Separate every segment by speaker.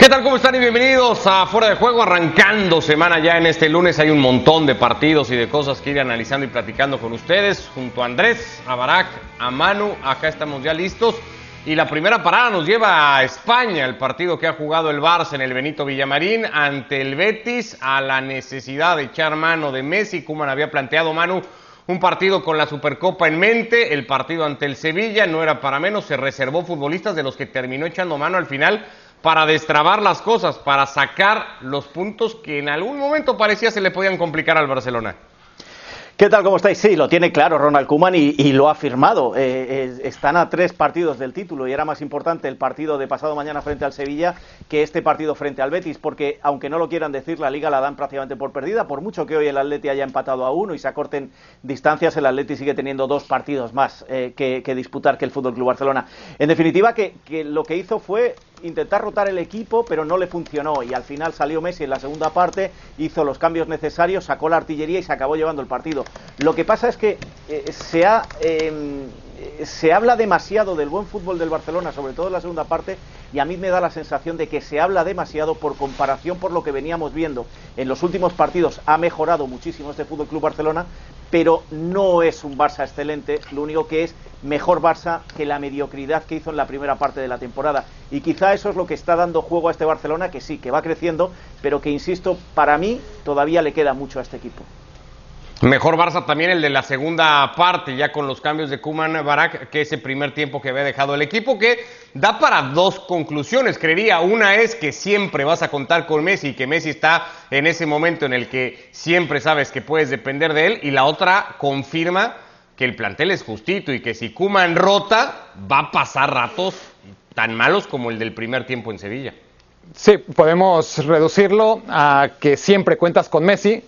Speaker 1: ¿Qué tal? ¿Cómo están? Y bienvenidos a Fuera de Juego, arrancando semana ya en este lunes. Hay un montón de partidos y de cosas que ir analizando y platicando con ustedes. Junto a Andrés, a Barak, a Manu, acá estamos ya listos. Y la primera parada nos lleva a España, el partido que ha jugado el Barça en el Benito Villamarín ante el Betis, a la necesidad de echar mano de Messi. Kuman había planteado, Manu, un partido con la Supercopa en mente, el partido ante el Sevilla, no era para menos, se reservó futbolistas de los que terminó echando mano al final para destrabar las cosas, para sacar los puntos que en algún momento parecía se le podían complicar al Barcelona.
Speaker 2: ¿Qué tal? ¿Cómo estáis? Sí, lo tiene claro Ronald Kuman y, lo ha firmado. Eh, eh, están a tres partidos del título y era más importante el partido de pasado mañana frente al Sevilla que este partido frente al Betis, porque aunque no lo quieran decir, la liga la dan prácticamente por perdida. Por mucho que hoy el Atleti haya empatado a uno y se acorten distancias, el Atleti sigue teniendo dos partidos más eh, que, disputar que el Fútbol Club Barcelona. En definitiva, que lo que hizo fue intentar rotar el equipo, pero no le funcionó. Y al final salió Messi en la segunda parte, hizo los cambios necesarios, sacó la artillería y se acabó llevando el partido. Lo que pasa es que eh, se ha. Em, se habla demasiado del buen fútbol del Barcelona, sobre todo en la segunda parte, y a mí me da la sensación de que se habla demasiado por comparación por lo que veníamos viendo en los últimos partidos. Ha mejorado muchísimo este Fútbol Club Barcelona, pero no es un Barça excelente, lo único que es mejor Barça que la mediocridad que hizo en la primera parte de la temporada. Y quizá eso es lo que está dando juego a este Barcelona, que sí, que va creciendo, pero que, insisto, para mí todavía le queda mucho a este equipo.
Speaker 1: Mejor Barça también el de la segunda parte, ya con los cambios de Kuman Barak, que ese primer tiempo que había dejado el equipo, que da para dos conclusiones, creería. Una es que siempre vas a contar con Messi y que Messi está en ese momento en el que siempre sabes que puedes depender de él, y la otra confirma que el plantel es justito y que si Kuman rota, va a pasar ratos tan malos como el del primer tiempo en Sevilla.
Speaker 3: Sí, podemos reducirlo a que siempre cuentas con Messi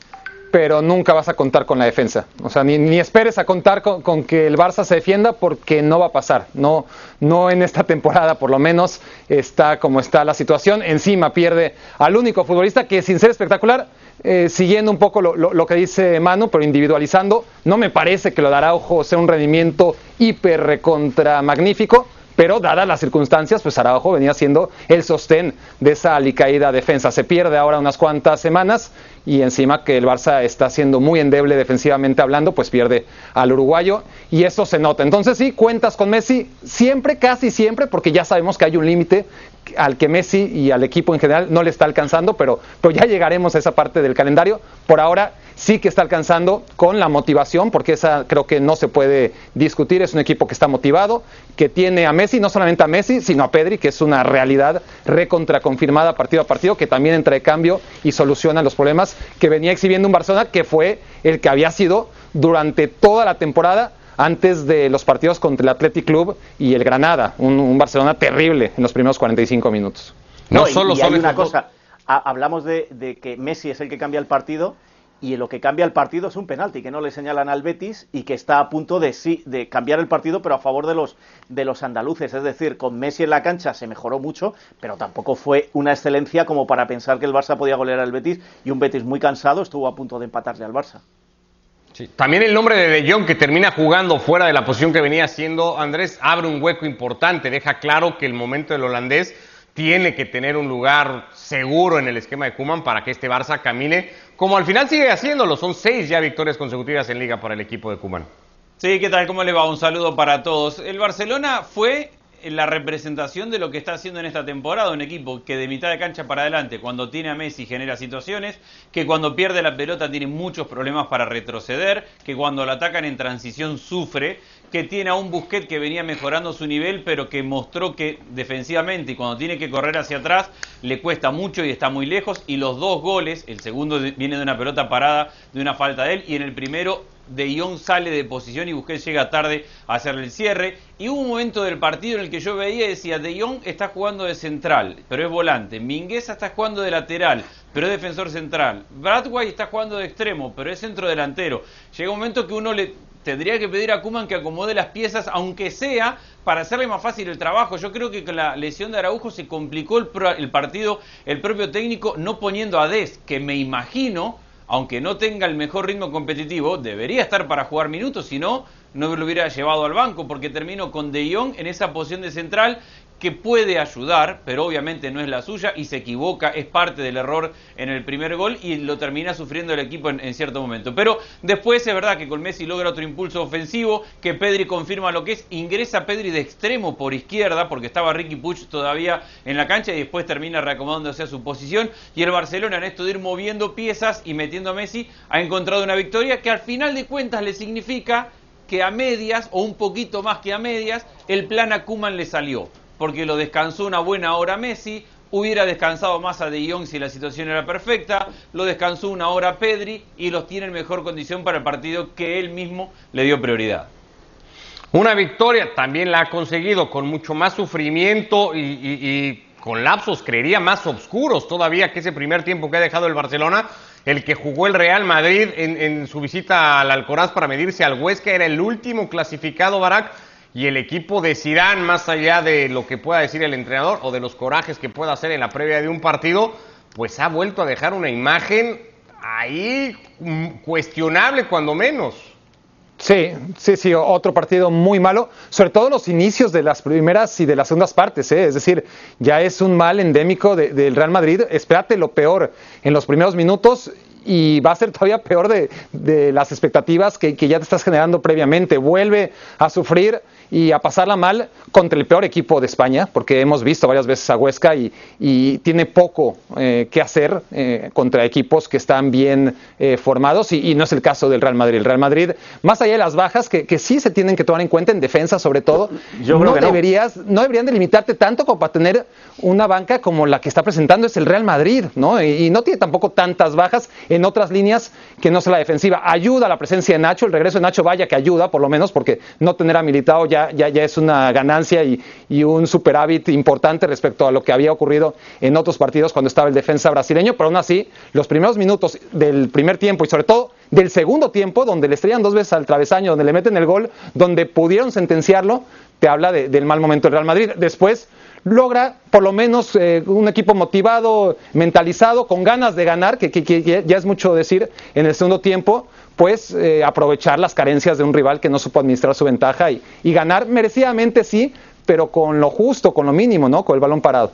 Speaker 3: pero nunca vas a contar con la defensa. O sea, ni, esperes a contar con, que el Barça se defienda porque no va a pasar. No, no en esta temporada, por lo menos, está como está la situación. Encima pierde al único futbolista que, sin ser espectacular, eh, siguiendo un poco lo, que dice Manu, pero individualizando, no me parece que lo dará ojo sea un rendimiento hiper recontra magnífico pero dadas las circunstancias, pues Araujo venía siendo el sostén de esa alicaída defensa. Se pierde ahora unas cuantas semanas y encima que el Barça está siendo muy endeble defensivamente hablando, pues pierde al uruguayo y eso se nota. Entonces sí, cuentas con Messi siempre, casi siempre, porque ya sabemos que hay un límite al que Messi y al equipo en general no le está alcanzando, pero, pero ya llegaremos a esa parte del calendario. Por ahora sí que está alcanzando con la motivación, porque esa creo que no se puede discutir, es un equipo que está motivado, que tiene a Messi, no solamente a Messi, sino a Pedri, que es una realidad recontra confirmada partido a partido, que también entra de cambio y soluciona los problemas que venía exhibiendo un Barcelona, que fue el que había sido durante toda la temporada antes de los partidos contra el Athletic Club y el Granada, un, Barcelona terrible en los primeros 45 minutos.
Speaker 2: No, solo y hay una cosa, hablamos de que Messi es el que cambia el partido, y lo que cambia el partido es un penalti que no le señalan al Betis y que está a punto de sí de cambiar el partido pero a favor de los de los andaluces. Es decir con Messi en la cancha se mejoró mucho pero tampoco fue una excelencia como para pensar que el Barça podía golear al Betis y un Betis muy cansado estuvo a punto de empatarle al Barça
Speaker 1: También el nombre de De Jong, que termina jugando fuera de la posición que venía haciendo Andrés, abre un hueco importante, deja claro que el momento del holandés tiene que tener un lugar seguro en el esquema de Kuman para que este Barça camine como al final sigue haciéndolo. Son seis ya victorias consecutivas en liga para el equipo de Kuman.
Speaker 4: Sí, ¿qué tal? ¿Cómo le va? Un saludo para todos. El Barcelona fue la representación de lo que está haciendo en esta temporada, un equipo que de mitad de cancha para adelante, cuando tiene a Messi genera situaciones, que cuando pierde la pelota tiene muchos problemas para retroceder, que cuando lo atacan en transición sufre, que tiene a un Busquet que venía mejorando su nivel, pero que mostró que defensivamente y cuando tiene que correr hacia atrás le cuesta mucho y está muy lejos, y los dos goles, el segundo viene de una pelota parada, de una falta de él, y en el primero de Jong sale de posición y Busquets llega tarde a hacerle el cierre. Y hubo un momento del partido en el que yo veía y decía, De Jong está jugando de central, pero es volante. Mingueza está jugando de lateral, pero es defensor central. Bradway está jugando de extremo, pero es centro delantero. Llega un momento que uno le tendría que pedir a Kuman que acomode las piezas, aunque sea para hacerle más fácil el trabajo. Yo creo que con la lesión de Araujo se complicó el partido, el propio técnico, no poniendo a Des, que me imagino aunque no tenga el mejor ritmo competitivo, debería estar para jugar minutos, si no, no lo hubiera llevado al banco, porque terminó con De Jong en esa posición de central que puede ayudar, pero obviamente no es la suya y se equivoca, es parte del error en el primer gol y lo termina sufriendo el equipo en, cierto momento. Pero después es verdad que con Messi logra otro impulso ofensivo, que Pedri confirma lo que es, ingresa Pedri de extremo por izquierda, porque estaba Ricky Puch todavía en la cancha y después termina reacomodándose a su posición y el Barcelona en esto de ir moviendo piezas y metiendo a Messi ha encontrado una victoria que al final de cuentas le significa que a medias o un poquito más que a medias el plan a Kuman le salió porque lo descansó una buena hora Messi, hubiera descansado más a De Jong si la situación era perfecta, lo descansó una hora Pedri y los tiene en mejor condición para el partido que él mismo le dio prioridad.
Speaker 1: Una victoria también la ha conseguido con mucho más sufrimiento y, con lapsos, creería, más oscuros todavía que ese primer tiempo que ha dejado el Barcelona. El que jugó el Real Madrid en, en su visita al Alcoraz para medirse al Huesca era el último clasificado, Barak y el equipo de Zidane, más allá de lo que pueda decir el entrenador o de los corajes que pueda hacer en la previa de un partido, pues ha vuelto a dejar una imagen ahí mm, cuestionable cuando menos.
Speaker 3: Sí, sí, sí, otro partido muy malo, sobre todo los inicios de las primeras y de las segundas partes, ¿eh? es decir, ya es un mal endémico del Real Madrid, espérate lo peor en los primeros minutos y va a ser todavía peor de, las expectativas que, ya te estás generando previamente, vuelve a sufrir y a pasarla mal contra el peor equipo de España, porque hemos visto varias veces a Huesca y, tiene poco eh, que hacer eh, contra equipos que están bien eh, formados y, no es el caso del Real Madrid. El Real Madrid, más allá de las bajas que, sí se tienen que tomar en cuenta en defensa sobre todo, Yo no, deberías, no. deberían delimitarte tanto como para tener una banca como la que está presentando es el Real Madrid, ¿no? Y, no tiene tampoco tantas bajas en otras líneas que no sea la defensiva. Ayuda la presencia de Nacho, el regreso de Nacho vaya que ayuda por lo menos porque no tener a Militao ya ya, es una ganancia y, un superávit importante respecto a lo que había ocurrido en otros partidos cuando estaba el defensa brasileño, pero aún así, los primeros minutos del primer tiempo y sobre todo del segundo tiempo, donde le estrellan dos veces al travesaño, donde le meten el gol, donde pudieron sentenciarlo, te habla del mal momento del Real Madrid. Después logra por lo menos eh, un equipo motivado, mentalizado, con ganas de ganar, que, ya es mucho decir en el segundo tiempo, pues eh, aprovechar las carencias de un rival que no supo administrar su ventaja y, y ganar merecidamente sí, pero con lo justo, con lo mínimo, ¿no? Con el balón parado.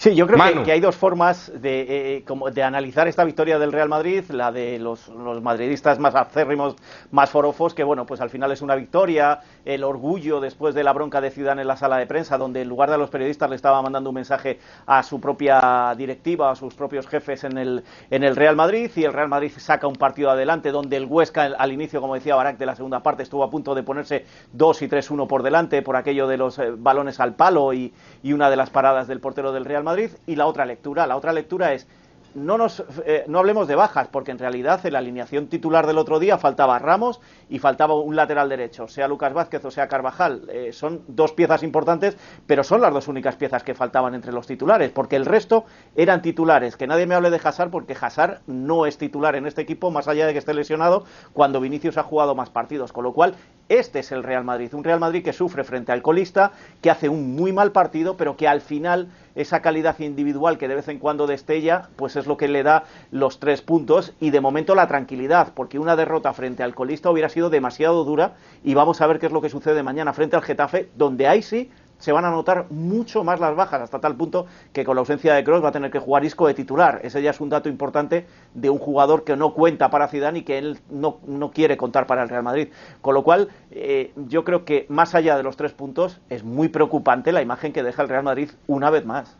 Speaker 2: Sí, yo creo que, hay dos formas de, eh, eh, como de, analizar esta victoria del Real Madrid, la de los, madridistas más acérrimos, más forofos, que bueno, pues al final es una victoria, el orgullo después de la bronca de Ciudad en la sala de prensa, donde en lugar de a los periodistas le estaba mandando un mensaje a su propia directiva, a sus propios jefes en el, en el Real Madrid, y el Real Madrid saca un partido adelante, donde el Huesca al inicio, como decía Barak, de la segunda parte estuvo a punto de ponerse 2 y 3-1 por delante por aquello de los eh, balones al palo y, y una de las paradas del portero del Real Madrid Madrid y la otra lectura. La otra lectura es no, nos, eh, no hablemos de bajas, porque en realidad en la alineación titular del otro día faltaba Ramos y faltaba un lateral derecho, sea Lucas Vázquez o sea Carvajal. Eh, son dos piezas importantes, pero son las dos únicas piezas que faltaban entre los titulares, porque el resto eran titulares. Que nadie me hable de Hazard, porque Hazard no es titular en este equipo, más allá de que esté lesionado, cuando Vinicius ha jugado más partidos. Con lo cual, este es el Real Madrid, un Real Madrid que sufre frente al colista, que hace un muy mal partido, pero que al final esa calidad individual que de vez en cuando destella, pues es lo que le da los tres puntos y de momento la tranquilidad, porque una derrota frente al colista hubiera sido demasiado dura y vamos a ver qué es lo que sucede mañana frente al Getafe, donde ahí sí se van a notar mucho más las bajas, hasta tal punto que con la ausencia de Kroos va a tener que jugar Isco de titular. Ese ya es un dato importante de un jugador que no cuenta para Zidane y que él no, quiere contar para el Real Madrid. Con lo cual, eh, yo creo que más allá de los tres puntos, es muy preocupante la imagen que deja el Real Madrid una vez más.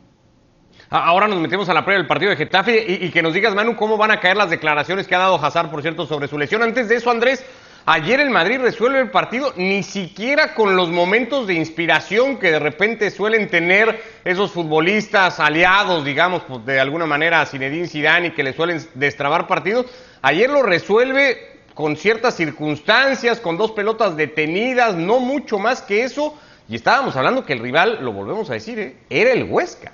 Speaker 1: Ahora nos metemos a la prueba del partido de Getafe y, y, que nos digas, Manu, cómo van a caer las declaraciones que ha dado Hazard, por cierto, sobre su lesión. Antes de eso, Andrés, Ayer el Madrid resuelve el partido ni siquiera con los momentos de inspiración que de repente suelen tener esos futbolistas aliados, digamos, pues, de alguna manera a Zinedine Zidane y que le suelen destrabar partidos. Ayer lo resuelve con ciertas circunstancias, con dos pelotas detenidas, no mucho más que eso. Y estábamos hablando que el rival, lo volvemos a decir, ¿eh? era el Huesca.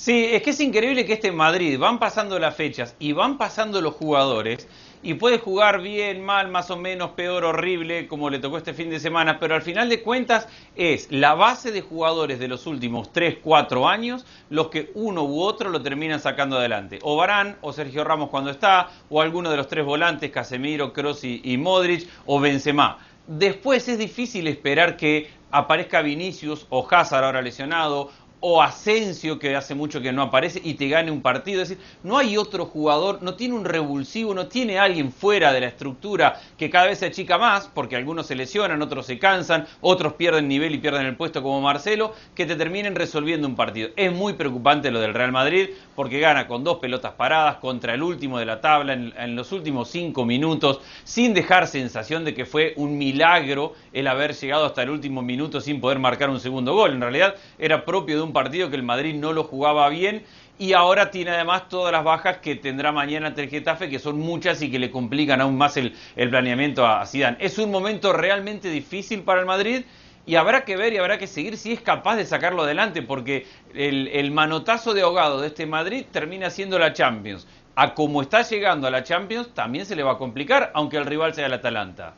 Speaker 4: Sí, es que es increíble que este Madrid van pasando las fechas y van pasando los jugadores y puede jugar bien, mal, más o menos, peor, horrible, como le tocó este fin de semana, pero al final de cuentas es la base de jugadores de los últimos 3, 4 años los que uno u otro lo terminan sacando adelante. O Barán, o Sergio Ramos cuando está, o alguno de los tres volantes, Casemiro, Kroos y, y Modric, o Benzema. Después es difícil esperar que aparezca Vinicius o Hazard ahora lesionado o Asensio, que hace mucho que no aparece, y te gane un partido. Es decir, no hay otro jugador, no tiene un revulsivo, no tiene alguien fuera de la estructura que cada vez se achica más, porque algunos se lesionan, otros se cansan, otros pierden nivel y pierden el puesto como Marcelo, que te terminen resolviendo un partido. Es muy preocupante lo del Real Madrid, porque gana con dos pelotas paradas contra el último de la tabla en, en los últimos cinco minutos, sin dejar sensación de que fue un milagro el haber llegado hasta el último minuto sin poder marcar un segundo gol. En realidad era propio de un partido que el Madrid no lo jugaba bien y ahora tiene además todas las bajas que tendrá mañana ante el Getafe, que son muchas y que le complican aún más el, el planeamiento a Zidane. Es un momento realmente difícil para el Madrid y habrá que ver y habrá que seguir si es capaz de sacarlo adelante, porque el, el manotazo de ahogado de este Madrid termina siendo la Champions. A como está llegando a la Champions, también se le va a complicar, aunque el rival sea el Atalanta.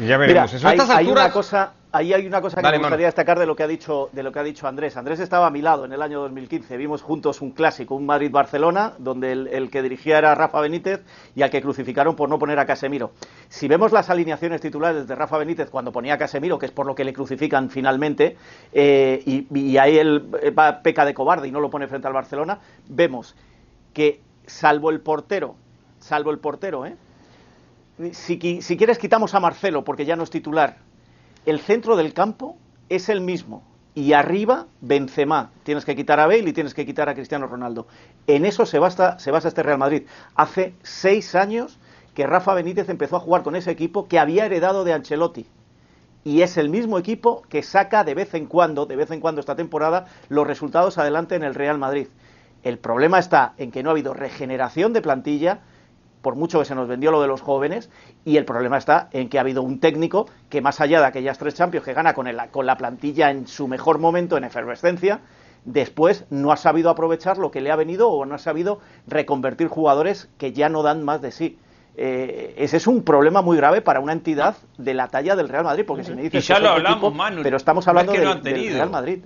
Speaker 1: Ya veremos.
Speaker 2: Mira,
Speaker 1: Eso
Speaker 2: hay, una cosa, ahí hay una cosa que me gustaría destacar de lo que ha dicho de lo que ha dicho Andrés. Andrés estaba a mi lado en el año 2015. Vimos juntos un clásico, un Madrid-Barcelona, donde el, el que dirigía era Rafa Benítez y al que crucificaron por no poner a Casemiro. Si vemos las alineaciones titulares de Rafa Benítez cuando ponía a Casemiro, que es por lo que le crucifican finalmente, eh, y, y ahí él va, peca de cobarde y no lo pone frente al Barcelona, vemos que salvo el portero, salvo el portero, ¿eh? Si, si quieres quitamos a Marcelo porque ya no es titular, el centro del campo es el mismo. Y arriba, Benzema. Tienes que quitar a Bale y tienes que quitar a Cristiano Ronaldo. En eso se basa, se basa este Real Madrid. Hace seis años que Rafa Benítez empezó a jugar con ese equipo que había heredado de Ancelotti. Y es el mismo equipo que saca de vez en cuando, de vez en cuando esta temporada, los resultados adelante en el Real Madrid. El problema está en que no ha habido regeneración de plantilla, por mucho que se nos vendió lo de los jóvenes, y el problema está en que ha habido un técnico que más allá de aquellas tres Champions que gana con, el- con la plantilla en su mejor momento, en efervescencia, después no ha sabido aprovechar lo que le ha venido o no ha sabido reconvertir jugadores que ya no dan más de sí. Eh, ese es un problema muy grave para una entidad de la talla del Real Madrid, porque si me dices
Speaker 4: Y ya
Speaker 2: que
Speaker 4: lo hablamos,
Speaker 2: equipo,
Speaker 4: Manu,
Speaker 2: pero estamos
Speaker 4: no es
Speaker 2: hablando
Speaker 4: que no
Speaker 2: del-. Real Madrid.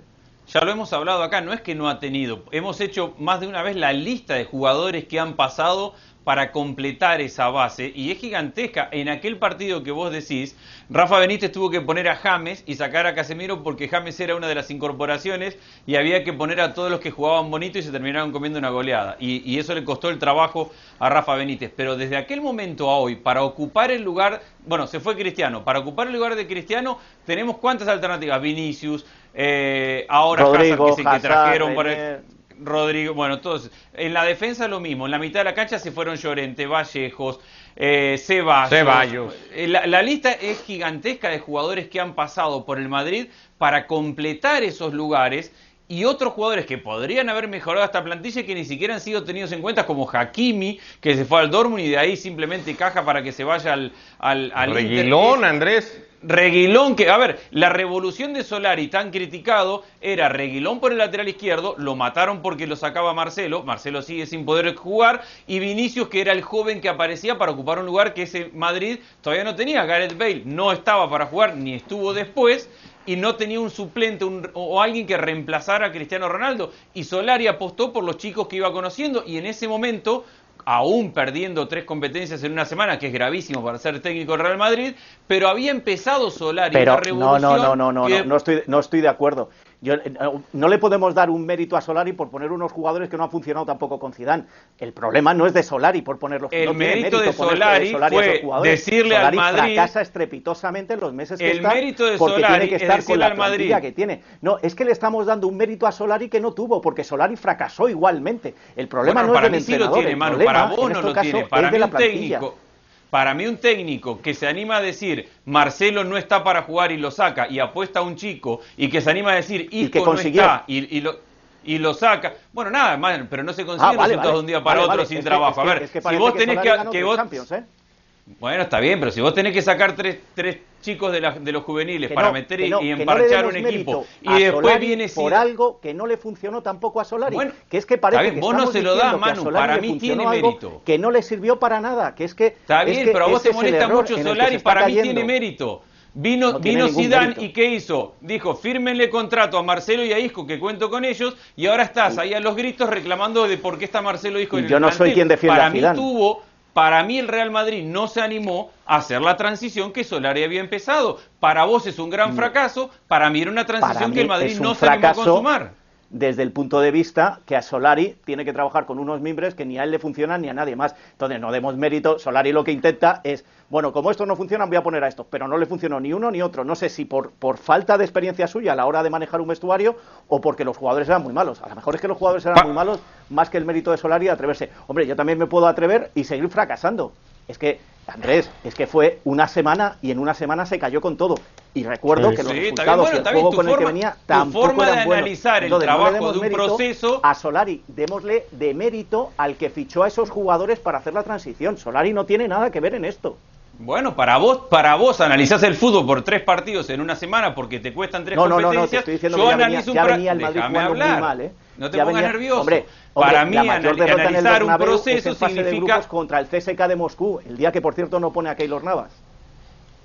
Speaker 4: Ya lo hemos hablado acá, no es que no ha tenido. Hemos hecho más de una vez la lista de jugadores que han pasado para completar esa base y es gigantesca. En aquel partido que vos decís, Rafa Benítez tuvo que poner a James y sacar a Casemiro porque James era una de las incorporaciones y había que poner a todos los que jugaban bonito y se terminaron comiendo una goleada. Y, y eso le costó el trabajo a Rafa Benítez. Pero desde aquel momento a hoy, para ocupar el lugar, bueno, se fue Cristiano, para ocupar el lugar de Cristiano tenemos cuántas alternativas, Vinicius, eh, ahora
Speaker 2: Rodrigo,
Speaker 4: Hazard, que,
Speaker 2: Hazard,
Speaker 4: trajeron por. Rodrigo, bueno, todos. En la defensa lo mismo. En la mitad de la cancha se fueron Llorente, Vallejos, eh, Ceballos.
Speaker 1: Ceballos.
Speaker 4: Eh, La, la lista es gigantesca de jugadores que han pasado por el Madrid para completar esos lugares y otros jugadores que podrían haber mejorado esta plantilla y que ni siquiera han sido tenidos en cuenta, como Hakimi, que se fue al Dortmund y de ahí simplemente caja para que se vaya al, al, al Inter.
Speaker 1: Reguilón, Andrés.
Speaker 4: Reguilón, que, a ver, la revolución de Solari tan criticado era Reguilón por el lateral izquierdo, lo mataron porque lo sacaba Marcelo, Marcelo sigue sin poder jugar, y Vinicius, que era el joven que aparecía para ocupar un lugar que ese Madrid todavía no tenía. Gareth Bale no estaba para jugar, ni estuvo después, y no tenía un suplente o alguien que reemplazara a Cristiano Ronaldo. Y Solari apostó por los chicos que iba conociendo, y en ese momento aún perdiendo tres competencias en una semana, que es gravísimo para ser técnico del Real Madrid, pero había empezado Solari
Speaker 2: Pero
Speaker 4: la
Speaker 2: no,
Speaker 4: revolución.
Speaker 2: no, no, no, no, no, no estoy, no estoy de acuerdo. Yo, eh, no, le podemos dar un mérito a Solari por poner unos jugadores que no han funcionado tampoco con Zidane. El problema no es de Solari por ponerlos.
Speaker 4: El
Speaker 2: no tiene
Speaker 4: mérito de
Speaker 2: poner, eh,
Speaker 4: Solari
Speaker 2: a
Speaker 4: fue
Speaker 2: jugadores.
Speaker 4: decirle al
Speaker 2: Solari
Speaker 4: Madrid-
Speaker 2: fracasa estrepitosamente en los meses que
Speaker 4: El
Speaker 2: está
Speaker 4: mérito de
Speaker 2: porque
Speaker 4: Solari
Speaker 2: tiene que
Speaker 4: es
Speaker 2: estar con
Speaker 4: decirle
Speaker 2: la
Speaker 4: al
Speaker 2: plantilla que tiene. No, es que le estamos dando un mérito a Solari que no tuvo, porque Solari fracasó igualmente. El problema
Speaker 4: Bueno,
Speaker 2: no es del
Speaker 4: sí
Speaker 2: entrenador,
Speaker 4: tiene,
Speaker 2: el
Speaker 4: Manu,
Speaker 2: problema,
Speaker 4: para vos
Speaker 2: en
Speaker 4: no
Speaker 2: este
Speaker 4: lo
Speaker 2: caso,
Speaker 4: tiene. Para
Speaker 2: es de la plantilla.
Speaker 4: técnico, para mí un técnico que se anima a decir Marcelo no está para jugar y lo saca y apuesta a un chico y que se anima a decir
Speaker 2: Y
Speaker 4: Isco
Speaker 2: que
Speaker 4: no
Speaker 2: consiguió.
Speaker 4: está y, y lo y lo saca. Bueno, nada, man, pero no se consiguen
Speaker 2: Ah, vale,
Speaker 4: resultados
Speaker 2: vale.
Speaker 4: de un día para
Speaker 2: Vale,
Speaker 4: otro sin
Speaker 2: Es que-
Speaker 4: trabajo.
Speaker 2: es que-
Speaker 4: a ver,
Speaker 2: es que
Speaker 4: si vos
Speaker 2: que
Speaker 4: tenés que, que vos
Speaker 2: Champions, ¿eh?
Speaker 4: Bueno, está bien, pero si vos tenés que sacar tres, tres chicos de, la- de los juveniles
Speaker 2: Que
Speaker 4: para
Speaker 2: no,
Speaker 4: meter y,
Speaker 2: no,
Speaker 4: y emparchar un equipo y después viene
Speaker 2: por algo que no le funcionó tampoco a Solari,
Speaker 4: Bueno,
Speaker 2: que es que parece
Speaker 4: bien,
Speaker 2: que
Speaker 4: vos no se lo das, Manu, para mí tiene mérito.
Speaker 2: que no le sirvió para nada, que es que
Speaker 4: Está
Speaker 2: es
Speaker 4: bien,
Speaker 2: que
Speaker 4: pero a vos te molesta mucho Solari, para mí tiene mérito. Vino,
Speaker 2: No
Speaker 4: vino Zidane y ¿qué hizo? Dijo, fírmenle contrato a Marcelo y a Isco, que cuento con ellos, y ahora estás ahí a los gritos reclamando de por qué está Marcelo Isco
Speaker 2: Y
Speaker 4: en
Speaker 2: yo
Speaker 4: el
Speaker 2: no soy quien defiende
Speaker 4: Para
Speaker 2: a
Speaker 4: mí
Speaker 2: Zidane.
Speaker 4: tuvo Para mí el Real Madrid no se animó a hacer la transición que Solari había empezado. Para vos es un gran fracaso, para mí era una transición que el Madrid no se animó a consumar
Speaker 2: desde el punto de vista que a Solari tiene que trabajar con unos mimbres que ni a él le funcionan ni a nadie más. Entonces, no demos mérito. Solari lo que intenta es, bueno, como esto no funciona, voy a poner a esto, pero no le funcionó ni uno ni otro. No sé si por, por falta de experiencia suya a la hora de manejar un vestuario o porque los jugadores eran muy malos. A lo mejor es que los jugadores eran muy malos más que el mérito de Solari atreverse. Hombre, yo también me puedo atrever y seguir fracasando. Es que Andrés, es que fue una semana y en una semana se cayó con todo. Y recuerdo que los resultados del juego con el que venía tampoco
Speaker 4: forma
Speaker 2: eran
Speaker 4: de analizar el trabajo de un proceso
Speaker 2: a Solari, démosle de mérito al que fichó a esos jugadores para hacer la transición. Solari no tiene nada que ver en esto.
Speaker 4: Bueno, para vos, para vos analizás el fútbol por tres partidos en una semana porque te cuestan tres
Speaker 2: no,
Speaker 4: competencias.
Speaker 2: No, no, no, te estoy diciendo yo que ya venía, ya venía el Madrid jugando muy mal, ¿eh?
Speaker 4: No te pongas nervioso.
Speaker 2: Hombre,
Speaker 4: para mí, analizar un proceso significa.
Speaker 2: contra el CSK de Moscú, el día que por cierto no pone a Keylor Navas.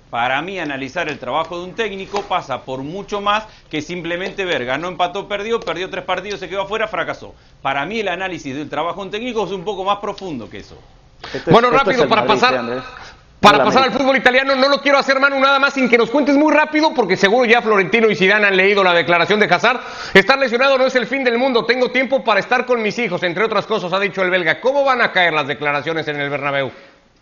Speaker 4: Para mí, analizar el trabajo de un técnico pasa por mucho más que simplemente ver, ganó, empató, perdió, perdió tres partidos, se quedó afuera, fracasó. Para mí, el análisis del trabajo de un técnico es un poco más profundo que eso.
Speaker 1: bueno, rápido, para pasar. Para pasar al fútbol italiano, no lo quiero hacer, Manu, nada más sin que nos cuentes muy rápido, porque seguro ya Florentino y Zidane han leído la declaración de Hazard. Estar lesionado no es el fin del mundo, tengo tiempo para estar con mis hijos, entre otras cosas, ha dicho el belga. ¿Cómo van a caer las declaraciones en el Bernabéu?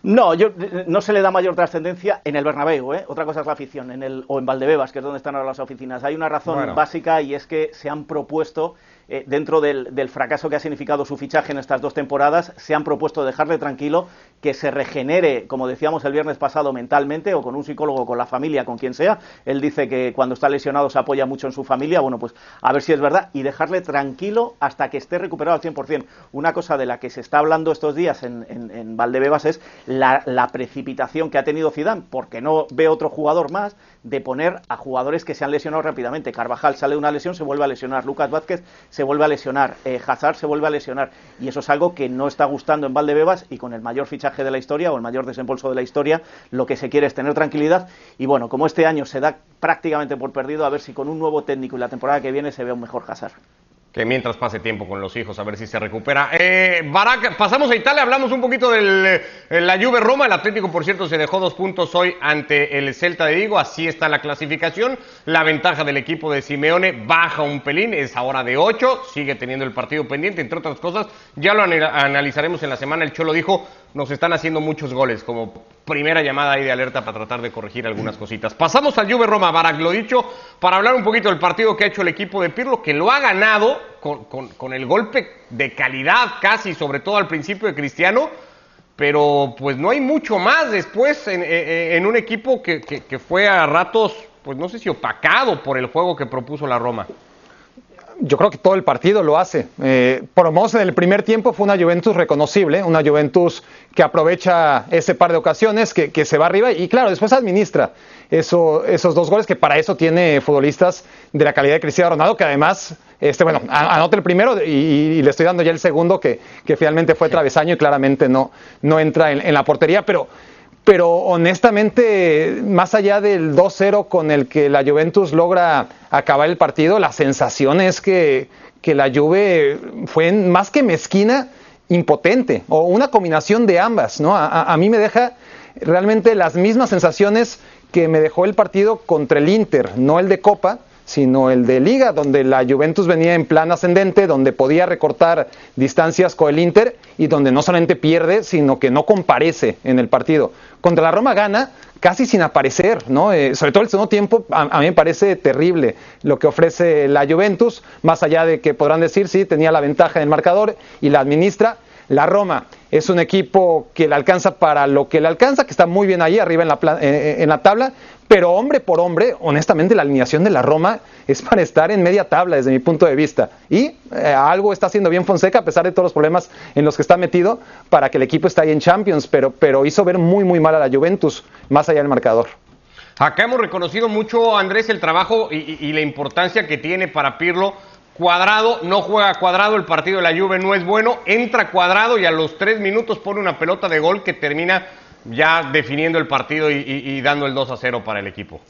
Speaker 2: No, yo, no se le da mayor trascendencia en el Bernabéu, ¿eh? otra cosa es la afición, en el, o en Valdebebas, que es donde están ahora las oficinas. Hay una razón básica y es que se han propuesto eh, dentro del, fracaso que ha significado su fichaje en estas dos temporadas, se han propuesto dejarle tranquilo, que se regenere, como decíamos el viernes pasado, mentalmente, o con un psicólogo, con la familia, con quien sea. Él dice que cuando está lesionado se apoya mucho en su familia, bueno, pues a ver si es verdad, y dejarle tranquilo hasta que esté recuperado al 100%. Una cosa de la que se está hablando estos días en, en, Valdebebas es la, la precipitación que ha tenido Zidane, porque no ve otro jugador más, de poner a jugadores que se han lesionado rápidamente. Carvajal sale de una lesión, se vuelve a lesionar. Lucas Vázquez se vuelve a lesionar. Eh, Hazard se vuelve a lesionar. Y eso es algo que no está gustando en Valdebebas y con el mayor fichaje de la historia o el mayor desembolso de la historia, lo que se quiere es tener tranquilidad. Y bueno, como este año se da prácticamente por perdido, a ver si con un nuevo técnico y la temporada que viene se ve un mejor Hazard
Speaker 1: que mientras pase tiempo con los hijos, a ver si se recupera. Eh, Barak, pasamos a Italia, hablamos un poquito de eh, la Juve Roma. El Atlético, por cierto, se dejó dos puntos hoy ante el Celta de Vigo. Así está la clasificación. La ventaja del equipo de Simeone baja un pelín, es ahora de ocho. Sigue teniendo el partido pendiente, entre otras cosas. Ya lo analizaremos en la semana. El Cholo dijo: Nos están haciendo muchos goles, como primera llamada ahí de alerta para tratar de corregir algunas cositas. Pasamos al Juve Roma, Barak, lo dicho, para hablar un poquito del partido que ha hecho el equipo de Pirlo, que lo ha ganado con, el golpe de calidad casi, sobre todo al principio de Cristiano, pero pues no hay mucho más después en, un equipo que, que fue a ratos, pues no sé si opacado por el juego que propuso la Roma
Speaker 3: yo creo que todo el partido lo hace. Eh, por lo menos en el primer tiempo fue una Juventus reconocible, una Juventus que aprovecha ese par de ocasiones, que, se va arriba y claro, después administra eso, esos dos goles que para eso tiene futbolistas de la calidad de Cristiano Ronaldo, que además, este, bueno, anota el primero y, le estoy dando ya el segundo, que, finalmente fue travesaño y claramente no, no entra en la portería, pero pero honestamente, más allá del 2-0 con el que la Juventus logra acabar el partido, la sensación es que, la Juve fue más que mezquina, impotente, o una combinación de ambas, ¿no? A, mí me deja realmente las mismas sensaciones que me dejó el partido contra el Inter, no el de Copa, sino el de Liga, donde la Juventus venía en plan ascendente, donde podía recortar distancias con el Inter y donde no solamente pierde, sino que no comparece en el partido. Contra la Roma gana casi sin aparecer, ¿no? Eh, sobre todo el segundo tiempo, a, mí me parece terrible lo que ofrece la Juventus, más allá de que podrán decir, sí, tenía la ventaja en el marcador y la administra. La Roma es un equipo que le alcanza para lo que le alcanza, que está muy bien ahí arriba en la, eh, eh, en la tabla, pero hombre por hombre, honestamente, la alineación de la Roma es para estar en media tabla desde mi punto de vista. Y eh, algo está haciendo bien Fonseca, a pesar de todos los problemas en los que está metido, para que el equipo esté ahí en Champions, pero, pero hizo ver muy, muy mal a la Juventus, más allá del marcador.
Speaker 1: Acá hemos reconocido mucho, Andrés, el trabajo y, y la importancia que tiene para Pirlo. Cuadrado, no juega cuadrado, el partido de la Juve no es bueno, entra cuadrado y a los tres minutos pone una pelota de gol que termina ya definiendo el partido y, dando el 2 a 0 para el equipo.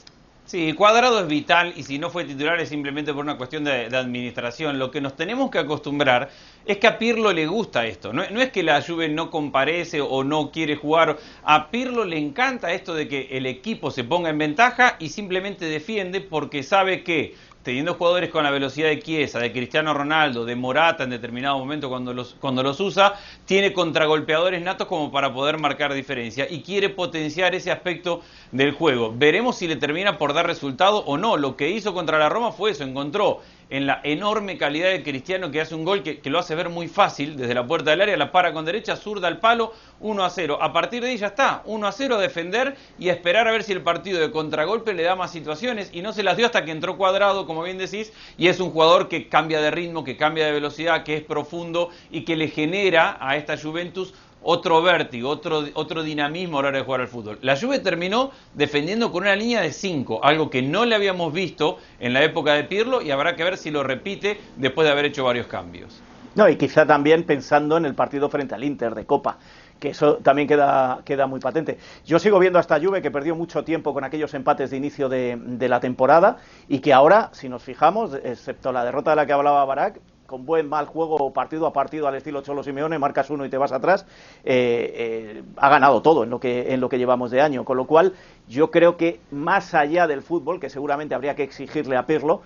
Speaker 4: Sí, Cuadrado es vital y si no fue titular es simplemente por una cuestión de, administración. Lo que nos tenemos que acostumbrar es que a Pirlo le gusta esto. No, no, es que la Juve no comparece o no quiere jugar. A Pirlo le encanta esto de que el equipo se ponga en ventaja y simplemente defiende porque sabe que teniendo jugadores con la velocidad de Chiesa, de Cristiano Ronaldo, de Morata en determinado momento cuando los, cuando los usa, tiene contragolpeadores natos como para poder marcar diferencia y quiere potenciar ese aspecto del juego. Veremos si le termina por dar resultado o no. Lo que hizo contra la Roma fue eso, encontró en la enorme calidad de Cristiano que hace un gol que, lo hace ver muy fácil desde la puerta del área, la para con derecha, zurda al palo, 1 a 0. A partir de ahí ya está, 1 a 0 a defender y a esperar a ver si el partido de contragolpe le da más situaciones y no se las dio hasta que entró cuadrado, como bien decís, y es un jugador que cambia de ritmo, que cambia de velocidad, que es profundo y que le genera a esta Juventus otro vértigo, otro, otro dinamismo a la hora de jugar al fútbol. La Juve terminó defendiendo con una línea de 5, algo que no le habíamos visto en la época de Pirlo y habrá que ver si lo repite después de haber hecho varios cambios.
Speaker 2: No, y quizá también pensando en el partido frente al Inter de Copa, que eso también queda, queda muy patente. Yo sigo viendo a esta Juve que perdió mucho tiempo con aquellos empates de inicio de, de la temporada y que ahora, si nos fijamos, excepto la derrota de la que hablaba Barak, con buen mal juego partido a partido al estilo Cholo Simeone, marcas uno y te vas atrás, eh, eh, ha ganado todo en lo, que, en lo que llevamos de año. Con lo cual, yo creo que más allá del fútbol, que seguramente habría que exigirle a Pirlo,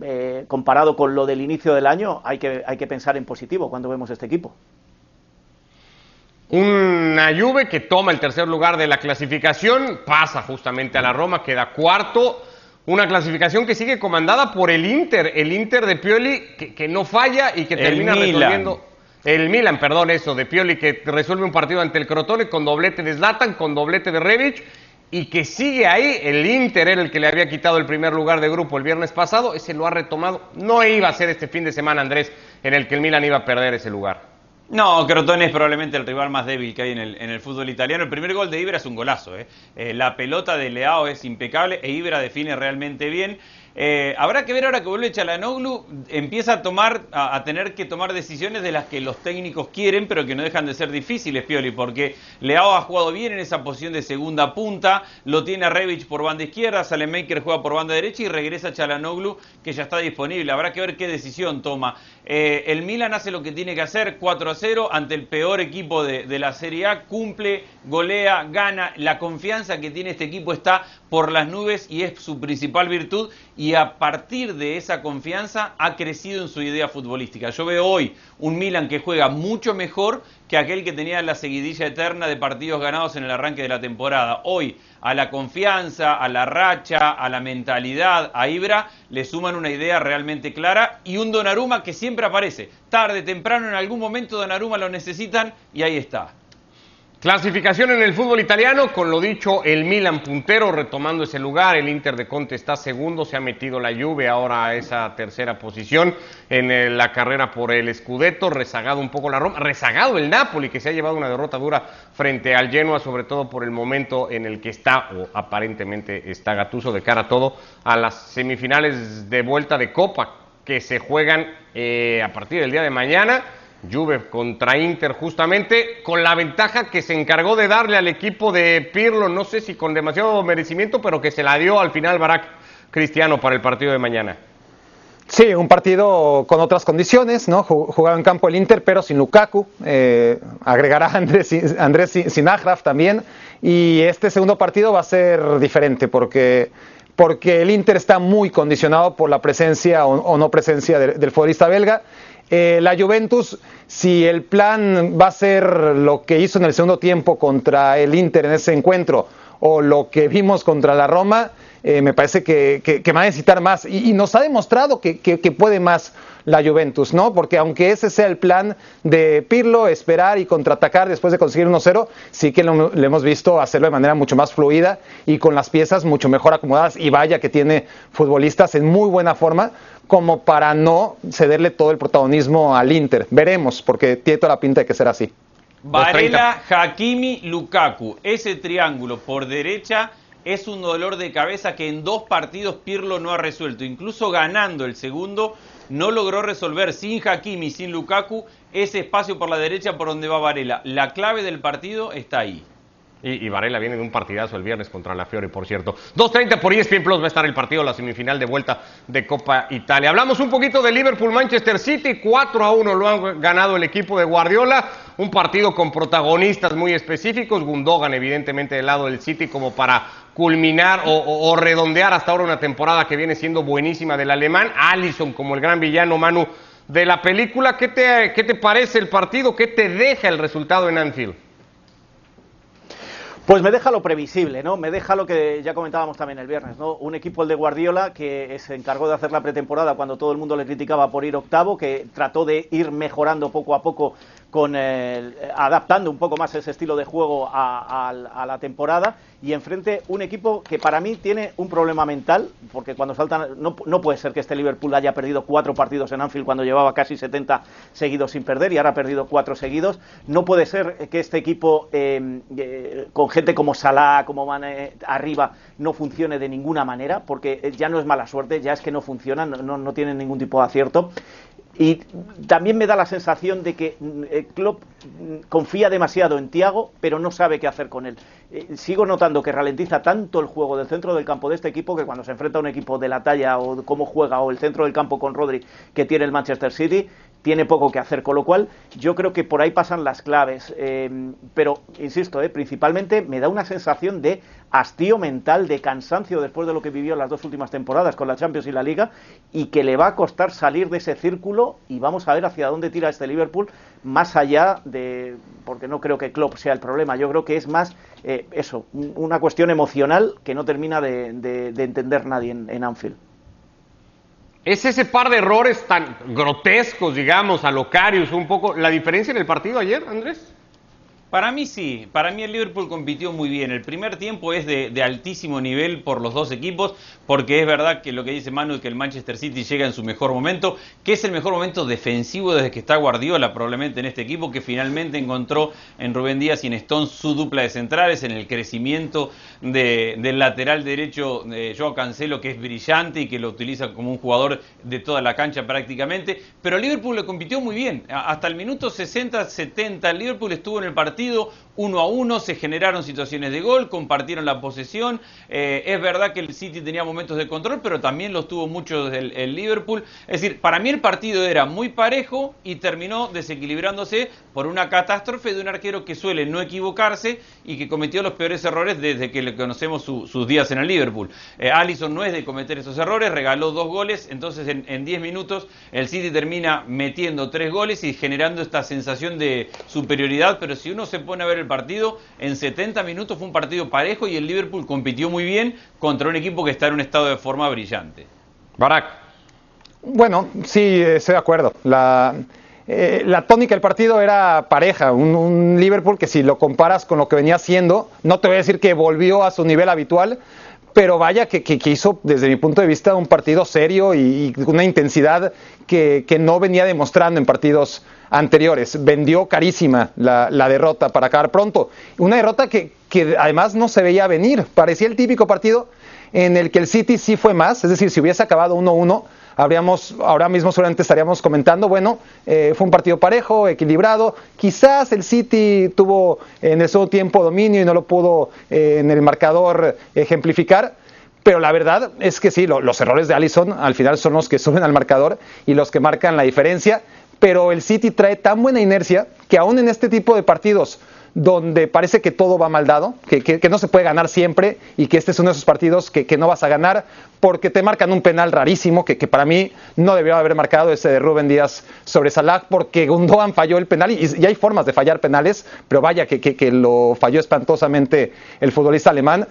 Speaker 2: eh, comparado con lo del inicio del año, hay que, hay que pensar en positivo cuando vemos este equipo.
Speaker 1: Una Juve que toma el tercer lugar de la clasificación, pasa justamente a la Roma, queda cuarto una clasificación que sigue comandada por el Inter, el Inter de Pioli, que, no falla y que termina resolviendo. El Milan, perdón, eso, de Pioli, que resuelve un partido ante el Crotone con doblete de Zlatan, con doblete de Rebic, y que sigue ahí. El Inter era el que le había quitado el primer lugar de grupo el viernes pasado, ese lo ha retomado. No iba a ser este fin de semana, Andrés, en el que el Milan iba a perder ese lugar.
Speaker 4: No, Crotone es probablemente el rival más débil que hay en el, en el fútbol italiano. El primer gol de Ibra es un golazo. ¿eh? Eh, la pelota de Leao es impecable e Ibra define realmente bien. Eh, habrá que ver ahora que vuelve Chalanoglu, empieza a tomar, a, tener que tomar decisiones de las que los técnicos quieren, pero que no dejan de ser difíciles, Pioli, porque Leao ha jugado bien en esa posición de segunda punta, lo tiene a Revich por banda izquierda, Salemaker juega por banda derecha y regresa Chalanoglu, que ya está disponible. Habrá que ver qué decisión toma. Eh, el Milan hace lo que tiene que hacer, 4 a 0, ante el peor equipo de, de la Serie A, cumple, golea, gana. La confianza que tiene este equipo está por las nubes y es su principal virtud y a partir de esa confianza ha crecido en su idea futbolística. Yo veo hoy un Milan que juega mucho mejor que aquel que tenía la seguidilla eterna de partidos ganados en el arranque de la temporada. Hoy a la confianza, a la racha, a la mentalidad, a Ibra, le suman una idea realmente clara y un Donnarumma que siempre aparece. Tarde, temprano, en algún momento Donnarumma lo necesitan y ahí está.
Speaker 1: Clasificación en el fútbol italiano, con lo dicho, el Milan puntero retomando ese lugar, el Inter de Conte está segundo, se ha metido la Juve ahora a esa tercera posición en eh, la carrera por el Scudetto, rezagado un poco la Roma, rezagado el Napoli que se ha llevado una derrota dura frente al Genoa, sobre todo por el momento en el que está o aparentemente está Gatuso de cara a todo a las semifinales de vuelta de Copa que se juegan eh, a partir del día de mañana. Juve contra Inter justamente con la ventaja que se encargó de darle al equipo de Pirlo, no sé si con demasiado merecimiento, pero que se la dio al final Barak Cristiano para el partido de mañana.
Speaker 3: Sí, un partido con otras condiciones, ¿no? Jugaba en campo el Inter, pero sin Lukaku. Eh, agregará Andrés, Andrés Sinagraf también. Y este segundo partido va a ser diferente porque, porque el Inter está muy condicionado por la presencia o, no presencia del futbolista belga. Eh, la Juventus, si el plan va a ser lo que hizo en el segundo tiempo contra el Inter en ese encuentro o lo que vimos contra la Roma, eh, me parece que, va a necesitar más y, nos ha demostrado que, puede más la Juventus, ¿no? Porque aunque ese sea el plan de Pirlo, esperar y contraatacar después de conseguir 1-0, sí que lo, hemos visto hacerlo de manera mucho más fluida y con las piezas mucho mejor acomodadas y vaya que tiene futbolistas en muy buena forma como para no cederle todo el protagonismo al Inter. Veremos, porque tiene toda la pinta de que será así.
Speaker 4: Varela, Hakimi, Lukaku. Ese triángulo por derecha es un dolor de cabeza que en dos partidos Pirlo no ha resuelto. Incluso ganando el segundo, no logró resolver sin Hakimi, sin Lukaku, ese espacio por la derecha por donde va Varela. La clave del partido está ahí.
Speaker 1: Y, Varela viene de un partidazo el viernes contra la Fiore, por cierto. 2.30 por ESPN Plus va a estar el partido, la semifinal de vuelta de Copa Italia. Hablamos un poquito de Liverpool-Manchester City. 4 a 1 lo han ganado el equipo de Guardiola. Un partido con protagonistas muy específicos. Gundogan, evidentemente, del lado del City, como para culminar o, redondear hasta ahora una temporada que viene siendo buenísima del alemán. Allison como el gran villano Manu de la película. ¿Qué te, qué te parece el partido? ¿Qué te deja el resultado en Anfield?
Speaker 2: Pues me deja lo previsible, ¿no? Me deja lo que ya comentábamos también el viernes, ¿no? Un equipo el de Guardiola que se encargó de hacer la pretemporada cuando todo el mundo le criticaba por ir octavo, que trató de ir mejorando poco a poco con adaptando un poco más ese estilo de juego a, la temporada y enfrente un equipo que para mí tiene un problema mental porque cuando faltan no, puede ser que este Liverpool haya perdido cuatro partidos en Anfield cuando llevaba casi 70 seguidos sin perder y ahora ha perdido cuatro seguidos. No puede ser que este equipo eh, eh, con gente como Salah como Mane arriba no funcione de ninguna manera porque ya no es mala suerte ya es que no funciona no, no tienen ningún tipo de acierto y también me da la sensación de que eh, Klopp mm, confía demasiado en Tiago, pero no sabe qué hacer con él. Eh, sigo notando que ralentiza tanto el juego del centro del campo de este equipo que cuando se enfrenta a un equipo de la talla o cómo juega o el centro del campo con Rodri que tiene el Manchester City, tiene poco que hacer, con lo cual yo creo que por ahí pasan las claves. Eh, pero, insisto, eh, principalmente me da una sensación de hastío mental, de cansancio después de lo que vivió las dos últimas temporadas con la Champions y la Liga, y que le va a costar salir de ese círculo y vamos a ver hacia dónde tira este Liverpool, más allá de, porque no creo que Klopp sea el problema, yo creo que es más eh, eso, una cuestión emocional que no termina de, entender nadie en Anfield.
Speaker 1: ¿Es ese par de errores tan grotescos, digamos, a Locarius, un poco la diferencia en el partido ayer, Andrés?
Speaker 4: Para mí sí, para mí el Liverpool compitió muy bien. El primer tiempo es de, altísimo nivel por los dos equipos, porque es verdad que lo que dice Manu es que el Manchester City llega en su mejor momento, que es el mejor momento defensivo desde que está Guardiola probablemente en este equipo, que finalmente encontró en Rubén Díaz y en Stone su dupla de centrales, en el crecimiento del lateral derecho de Joao Cancelo, que es brillante y que lo utiliza como un jugador de toda la cancha prácticamente. Pero el Liverpool le compitió muy bien. Hasta el minuto 60-70 el Liverpool estuvo en el partido uno a uno, se generaron situaciones de gol, compartieron la posesión. Eh, es verdad que el City tenía momentos de control, pero también los tuvo mucho el, Liverpool. Es decir, para mí el partido era muy parejo y terminó desequilibrándose por una catástrofe de un arquero que suele no equivocarse y que cometió los peores errores desde que le conocemos sus días en el Liverpool. Eh, Allison no es de cometer esos errores, regaló dos goles, entonces en 10 minutos el City termina metiendo tres goles y generando esta sensación de superioridad, pero si uno se pone a ver el partido, en 70 minutos fue un partido parejo y el Liverpool compitió muy bien contra un equipo que está en un estado de forma brillante.
Speaker 1: Barak.
Speaker 3: Bueno, sí, estoy de acuerdo. La, eh, la tónica del partido era pareja, un, Liverpool que si lo comparas con lo que venía haciendo, no te voy a decir que volvió a su nivel habitual, pero vaya que, hizo desde mi punto de vista un partido serio y, una intensidad que, no venía demostrando en partidos anteriores. Vendió carísima la, derrota para acabar pronto. Una derrota que, que además no se veía venir. Parecía el típico partido en el que el City sí fue más, es decir, si hubiese acabado 1-1, habríamos, ahora mismo solamente estaríamos comentando, bueno, eh, fue un partido parejo, equilibrado, quizás el City tuvo en el segundo tiempo dominio y no lo pudo eh, en el marcador ejemplificar, pero la verdad es que sí, los errores de Allison al final son los que suben al marcador y los que marcan la diferencia, pero el City trae tan buena inercia que aún en este tipo de partidos donde parece que todo va mal dado, que, no se puede ganar siempre y que este es uno de esos partidos que, no vas a ganar porque te marcan un penal rarísimo que, para mí no debió haber marcado ese de Rubén Díaz sobre Salah porque Gundogan falló el penal y, hay formas de fallar penales, pero vaya que, lo falló espantosamente el futbolista alemán.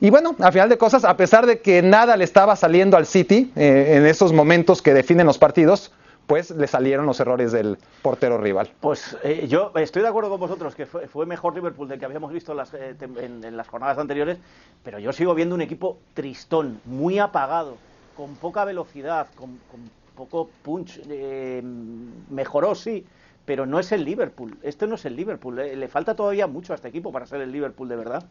Speaker 3: Y bueno, a final de cosas, a pesar de que nada le estaba saliendo al City eh, en esos momentos que definen los partidos, pues le salieron los errores del portero rival.
Speaker 2: Pues eh, yo estoy de acuerdo con vosotros que fue, mejor Liverpool del que habíamos visto eh, en las, jornadas anteriores, pero yo sigo viendo un equipo tristón, muy apagado, con poca velocidad, con, poco punch. Eh, mejoró, sí, pero no es el Liverpool. Este no es el Liverpool. le falta todavía mucho a este equipo para ser el Liverpool de verdad.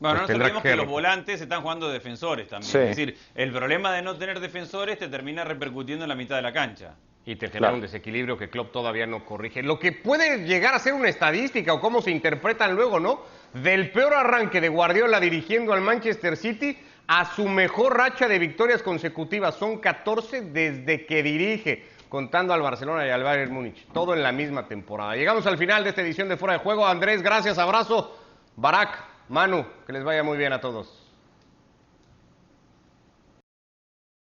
Speaker 4: Bueno, pues no olvidemos que, los volantes están jugando defensores también. Es decir, el problema de no tener defensores te termina repercutiendo en la mitad de la cancha.
Speaker 1: Y te genera
Speaker 2: Claro.
Speaker 1: un desequilibrio que Klopp todavía no corrige. Lo que puede llegar a ser una estadística o cómo se interpretan luego, ¿no? Del peor arranque de Guardiola dirigiendo al Manchester City a su mejor racha de victorias consecutivas. Son 14 desde que dirige, contando al Barcelona y al Bayern Múnich. Todo en la misma temporada. Llegamos al final de esta edición de Fuera de Juego. Andrés, gracias, abrazo. Barak, Manu, que les vaya muy bien a todos.